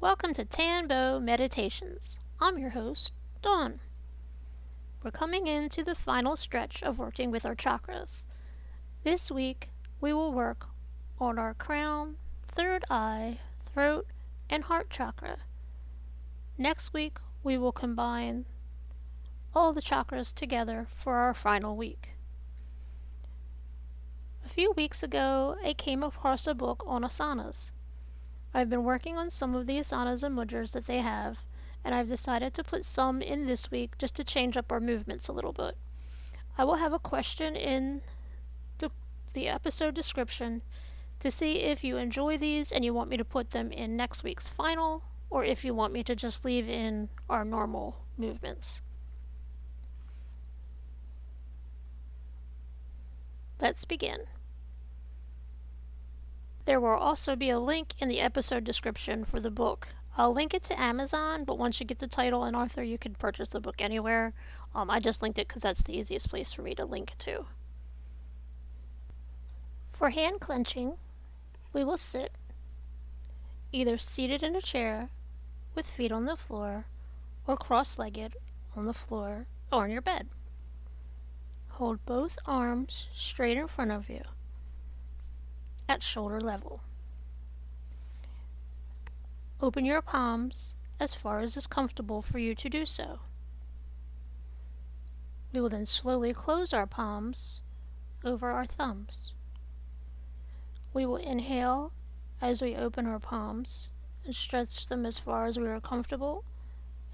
Welcome to Tanbo Meditations. I'm your host, Dawn. We're coming into the final stretch of working with our chakras. This week, we will work on our crown, third eye, throat, and heart chakra. Next week, we will combine all the chakras together for our final week. A few weeks ago, I came across a book on asanas. I've been working on some of the asanas and mudras that they have, and I've decided to put some in this week just to change up our movements a little bit. I will have a question in the, the episode description to see if you enjoy these and you want me to put them in next week's final, or if you want me to just leave in our normal movements. Let's begin. There will also be a link in the episode description for the book. I'll link it to Amazon, but once you get the title and author, you can purchase the book anywhere. Um, I just linked it because that's the easiest place for me to link to. For hand clenching, we will sit either seated in a chair with feet on the floor or cross legged on the floor or on your bed. Hold both arms straight in front of you at shoulder level. Open your palms as far as is comfortable for you to do so. We will then slowly close our palms over our thumbs. We will inhale as we open our palms and stretch them as far as we are comfortable,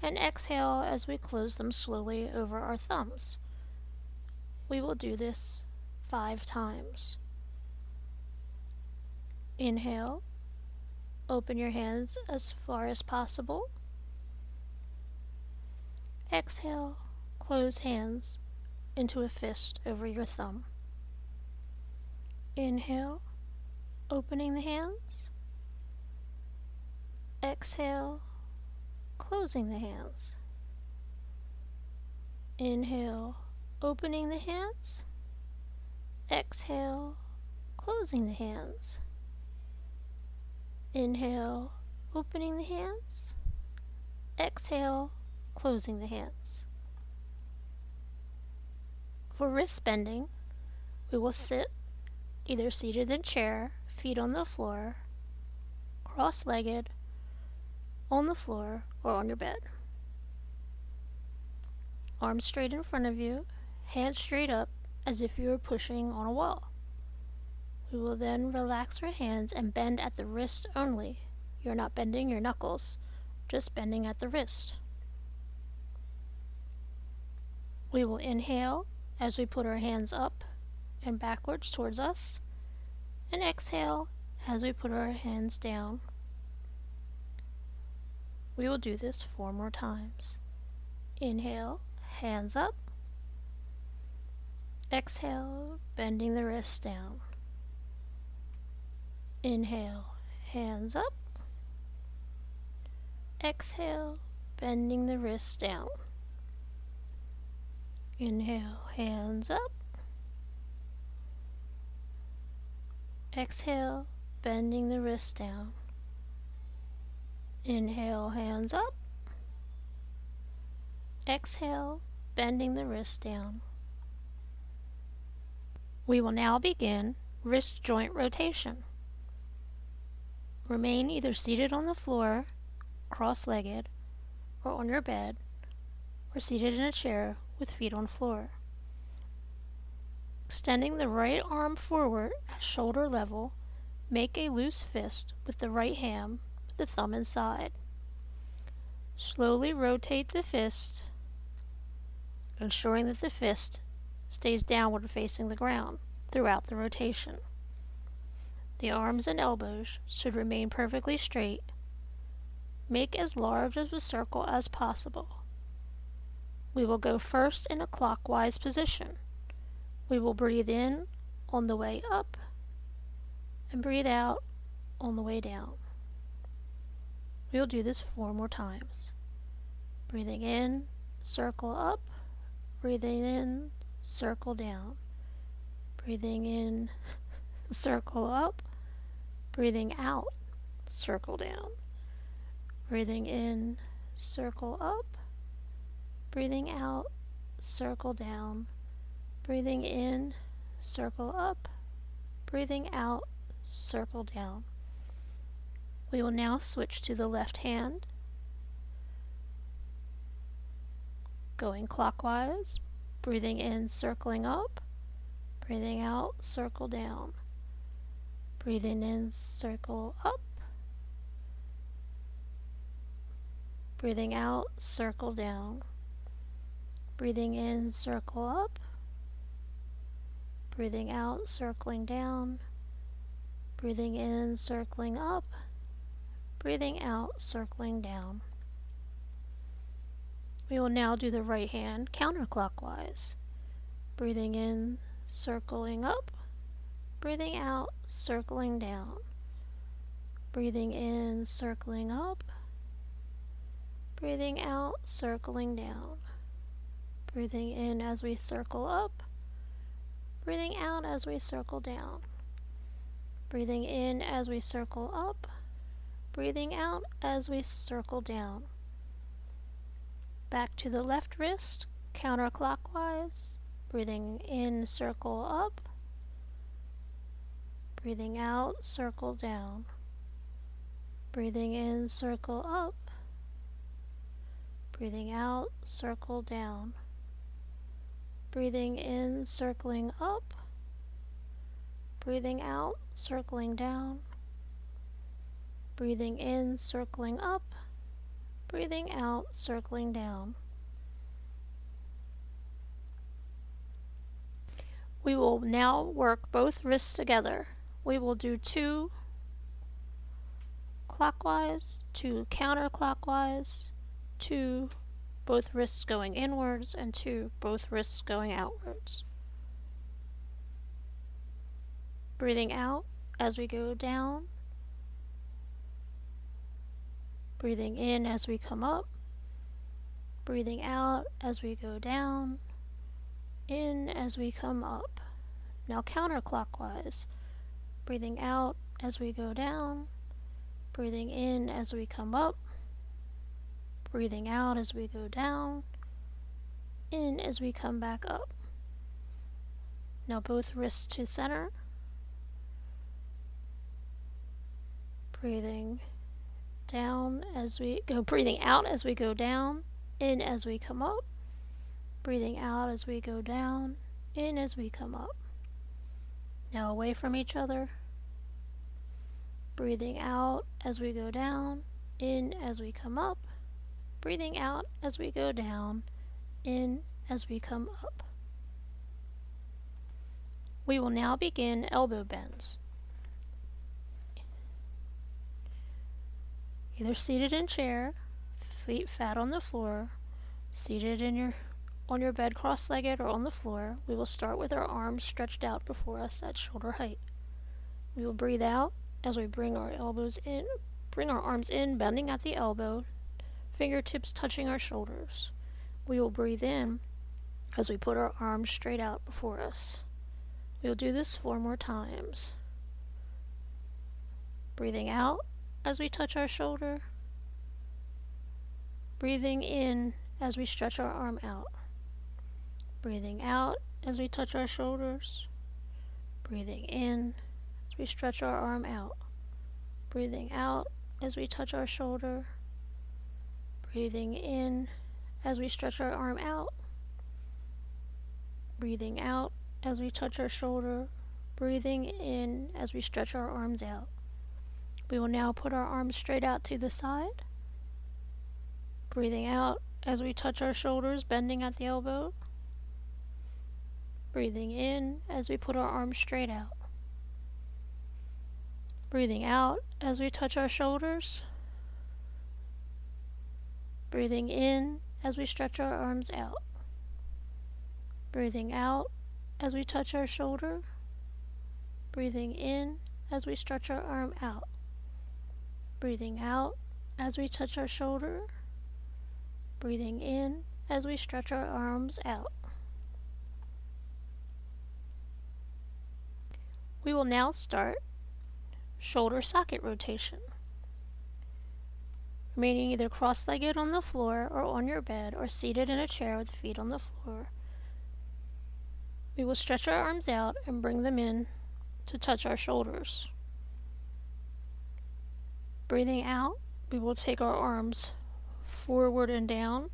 and exhale as we close them slowly over our thumbs. We will do this five times. Inhale. Open your hands as far as possible. Exhale. Close hands into a fist over your thumb. Inhale. Opening the hands. Exhale. Closing the hands. Inhale. Opening the hands. Exhale. Closing the hands. Inhale, opening the hands. Exhale, closing the hands. For wrist bending, we will sit either seated in chair, feet on the floor, cross legged, on the floor, or on your bed. Arms straight in front of you, hands straight up as if you were pushing on a wall. We will then relax our hands and bend at the wrist only. You're not bending your knuckles, just bending at the wrist. We will inhale as we put our hands up and backwards towards us, and exhale as we put our hands down. We will do this four more times. Inhale, hands up. Exhale, bending the wrists down. Inhale, hands up. Exhale, bending the wrists down. Inhale, hands up. Exhale, bending the wrists down. Inhale, hands up. Exhale, bending the wrists down. We will now begin wrist joint rotation. Remain either seated on the floor, cross legged, or on your bed, or seated in a chair with feet on floor. Extending the right arm forward at shoulder level, make a loose fist with the right hand with the thumb inside. Slowly rotate the fist, ensuring that the fist stays downward facing the ground throughout the rotation. The arms and elbows should remain perfectly straight. Make as large of a circle as possible. We will go first in a clockwise position. We will breathe in on the way up and breathe out on the way down. We will do this four more times. Breathing in, circle up, breathing in, circle down, breathing in, circle up, breathing out, circle down, Breathing in, circle up. Breathing out, circle down. Breathing in, circle up. Breathing out, circle down. We will now switch to the left hand. Going clockwise, breathing in, circling up. Breathing out, circle down. Breathing in, circle up. Breathing out, circle down. Breathing in, circle up. Breathing out, circling down. Breathing in, circling up. Breathing out, circling down. We will now do the right hand counterclockwise. Breathing in, circling up. Breathing out, circling down. Breathing in, circling up. Breathing out, circling down. Breathing in as we circle up. Breathing out as we circle down. Breathing in as we circle up. Breathing out as we circle down. Back to the left wrist, counterclockwise. Breathing in, circle up. Breathing out, circle down. Breathing in, circle up. Breathing out, circle down. Breathing in, circling up. Breathing out, circling down. Breathing in, circling up. Breathing out, circling down. We will now work both wrists together. We will do two clockwise, two counterclockwise, two both wrists going inwards, and two both wrists going outwards. Breathing out as we go down. Breathing in as we come up. Breathing out as we go down. In as we come up. Now counterclockwise. Breathing out as we go down. Breathing in as we come up breathing out as we go down, in as we come back up. Now both wrists to center. Breathing down as we go, breathing out as we go down, in as we come up. Breathing out as we go down, in as we come up. Now away from each other. Breathing out as we go down, in as we come up breathing out as we go down, in as we come up. We will now begin elbow bends. Either seated in chair, feet flat on the floor, seated in your on your bed cross-legged or on the floor, we will start with our arms stretched out before us at shoulder height. We will breathe out as we bring our elbows in, bring our arms in, bending at the elbow fingertips touching our shoulders. We will breathe in as we put our arms straight out before us. We will do this four more times. Breathing out as we touch our shoulder. Breathing in as we stretch our arm out. Breathing out as we touch our shoulders. Breathing in as we stretch our arm out. Breathing out as we touch our shoulder. Breathing in as we stretch our arm out. Breathing out as we touch our shoulder. Breathing in as we stretch our arms out. We will now put our arms straight out to the side. Breathing out as we touch our shoulders, bending at the elbow. Breathing in as we put our arms straight out. Breathing out as we touch our shoulders. Breathing in as we stretch our arms out. Breathing out as we touch our shoulder. Breathing in as we stretch our arm out. Breathing out as we touch our shoulder. Breathing in as we stretch our arms out. We will now start shoulder socket rotation. remaining either cross-legged on the floor or on your bed or seated in a chair with feet on the floor. We will stretch our arms out and bring them in to touch our shoulders. Breathing out, we will take our arms forward and down,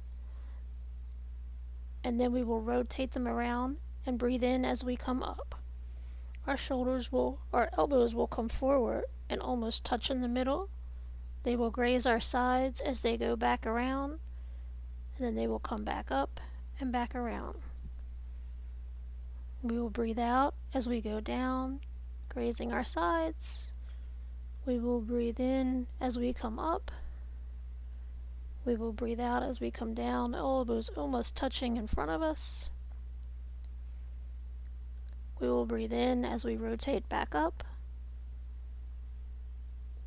and then we will rotate them around and breathe in as we come up. Our shoulders will, our elbows will come forward and almost touch in the middle. They will graze our sides as they go back around, and then they will come back up and back around. We will breathe out as we go down, grazing our sides. We will breathe in as we come up. We will breathe out as we come down, elbows almost touching in front of us. We will breathe in as we rotate back up.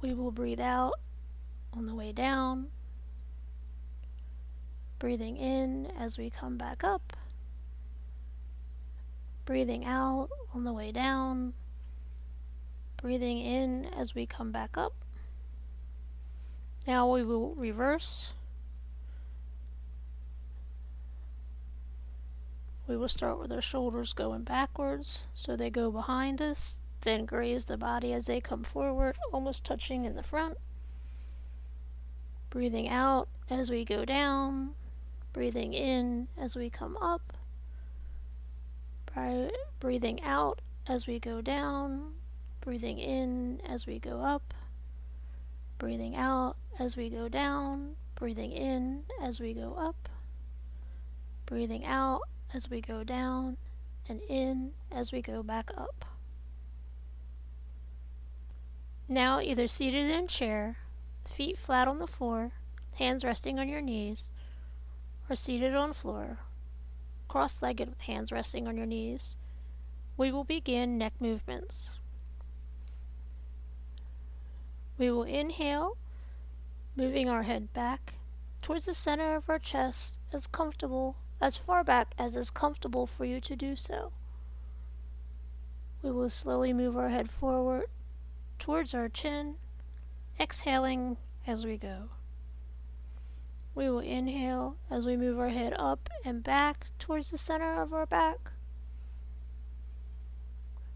We will breathe out on the way down. Breathing in as we come back up breathing out on the way down, breathing in as we come back up. Now we will reverse. We will start with our shoulders going backwards. So they go behind us, then graze the body as they come forward, almost touching in the front. Breathing out as we go down, breathing in as we come up. Breathing out as we go down, breathing in as we go up, breathing out as we go down, breathing in as we go up, breathing out as we go down, and in as we go back up. Now, either seated in chair, feet flat on the floor, hands resting on your knees, or seated on floor, cross-legged with hands resting on your knees. We will begin neck movements. We will inhale, moving our head back towards the center of our chest as comfortable, as far back as is comfortable for you to do so. We will slowly move our head forward towards our chin, exhaling as we go. We will inhale as we move our head up and back towards the center of our back.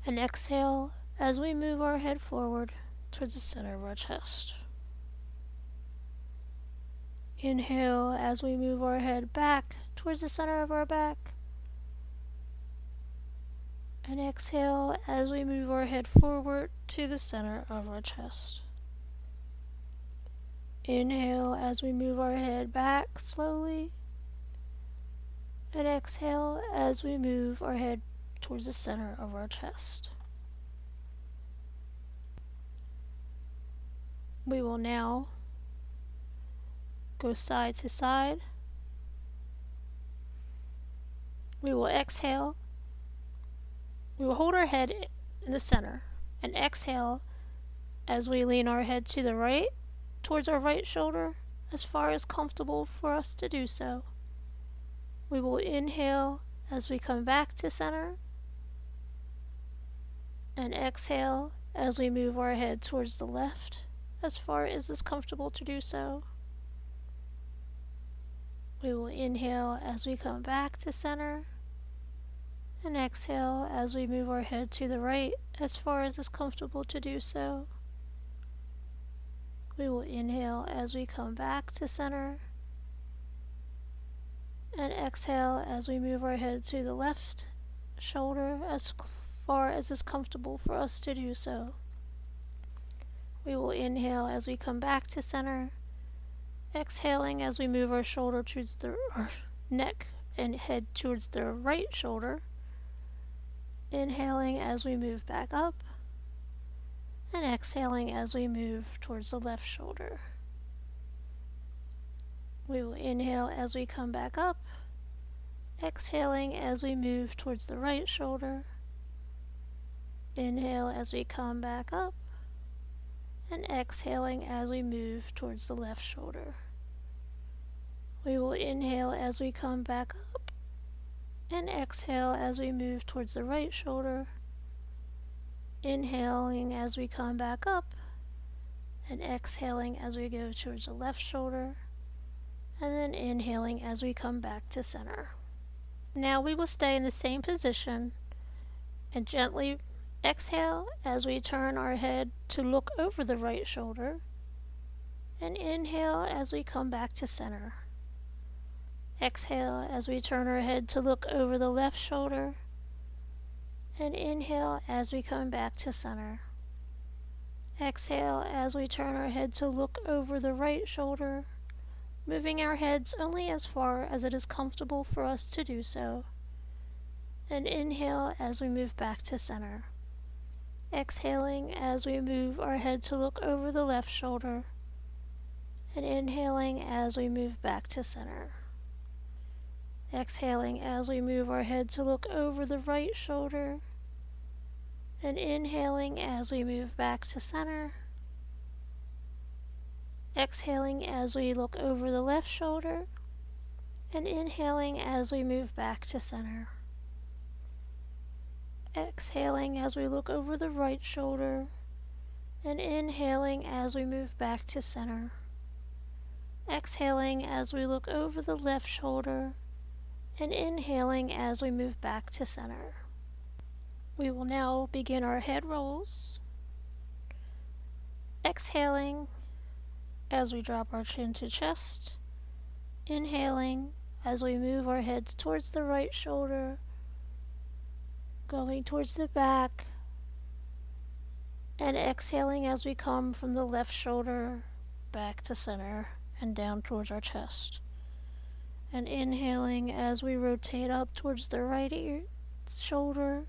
And exhale as we move our head forward towards the center of our chest. Inhale as we move our head back towards the center of our back. And exhale as we move our head forward to the center of our chest. Inhale as we move our head back slowly. And exhale as we move our head towards the center of our chest. We will now go side to side. We will exhale. We will hold our head in the center and exhale as we lean our head to the right towards our right shoulder as far as comfortable for us to do so. We will inhale as we come back to center and exhale as we move our head towards the left as far as is comfortable to do so. We will inhale as we come back to center and exhale as we move our head to the right as far as is comfortable to do so. We will inhale as we come back to center and exhale as we move our head to the left shoulder as far as is comfortable for us to do so. We will inhale as we come back to center, exhaling as we move our shoulder towards the our neck and head towards the right shoulder, inhaling as we move back up and exhaling as we move towards the left shoulder. We will inhale as we come back up, exhaling as we move towards the right shoulder. Inhale as we come back up, and exhaling as we move towards the left shoulder. We will inhale as we come back up, and exhale as we move towards the right shoulder inhaling as we come back up, and exhaling as we go towards the left shoulder, and then inhaling as we come back to center. Now we will stay in the same position and gently exhale as we turn our head to look over the right shoulder, and inhale as we come back to center. Exhale as we turn our head to look over the left shoulder, and inhale as we come back to center. Exhale as we turn our head to look over the right shoulder, moving our heads only as far as it is comfortable for us to do so. And inhale as we move back to center. Exhaling as we move our head to look over the left shoulder. And inhaling as we move back to center. Exhaling as we move our head to look over the right shoulder and inhaling as we move back to center. Exhaling as we look over the left shoulder and inhaling as we move back to center. Exhaling as we look over the right shoulder and inhaling as we move back to center. Exhaling as we look over the left shoulder and inhaling as we move back to center. We will now begin our head rolls. Exhaling as we drop our chin to chest. Inhaling as we move our heads towards the right shoulder, going towards the back. And exhaling as we come from the left shoulder back to center and down towards our chest. And inhaling as we rotate up towards the right ear, shoulder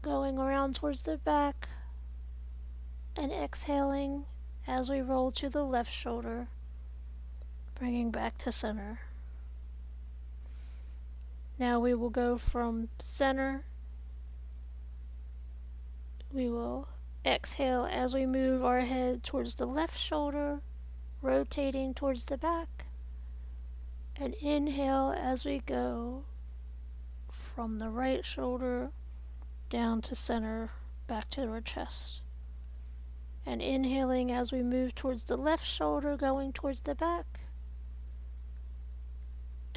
going around towards the back and exhaling as we roll to the left shoulder, bringing back to center. Now we will go from center. We will exhale as we move our head towards the left shoulder, rotating towards the back, and inhale as we go from the right shoulder down to center, back to our chest. And inhaling as we move towards the left shoulder, going towards the back.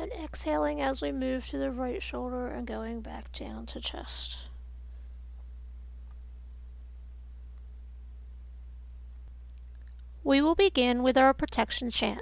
And exhaling as we move to the right shoulder and going back down to chest. We will begin with our protection chant.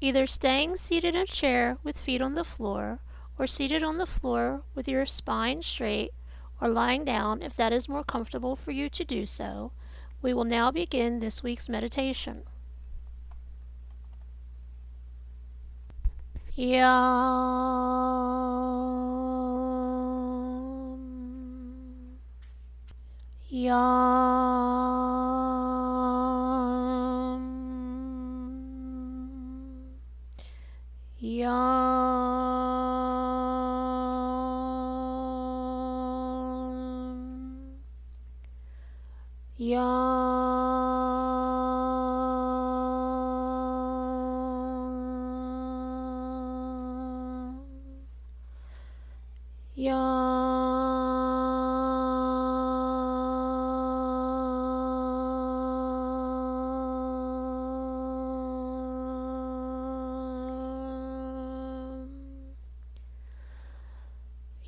Either staying seated in a chair with feet on the floor, or seated on the floor with your spine straight, or lying down if that is more comfortable for you to do so, we will now begin this week's meditation. Yum. Yum.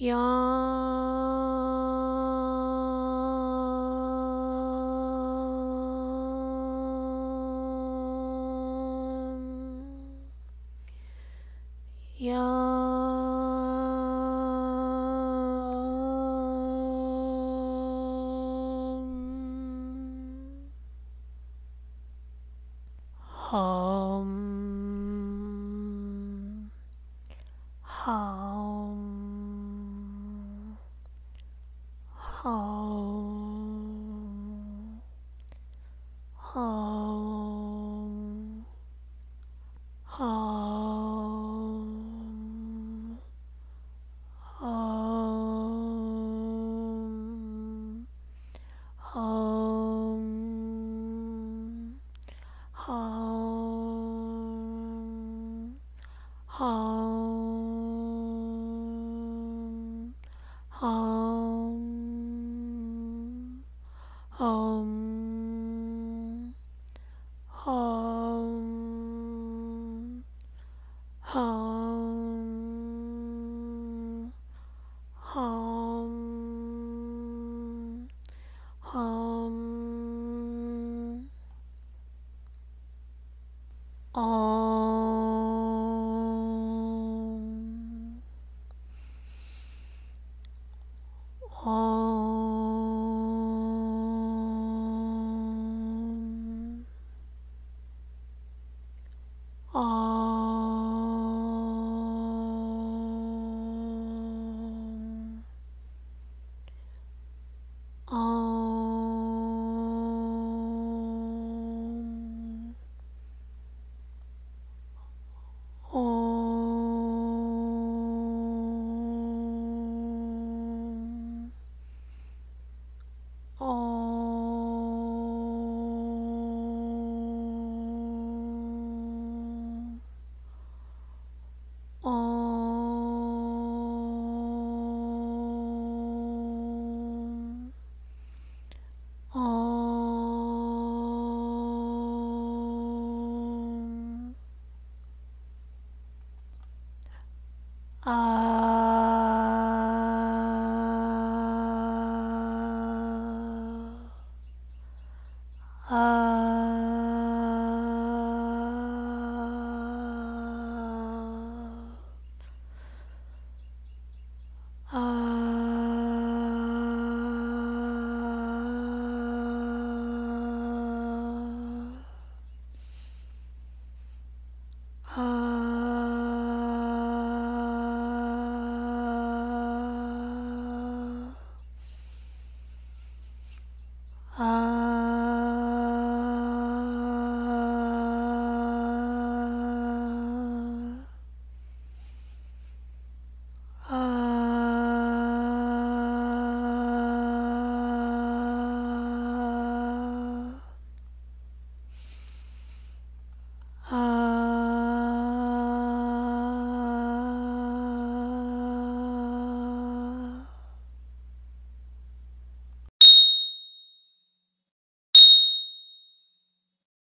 yawn 哦。Uh,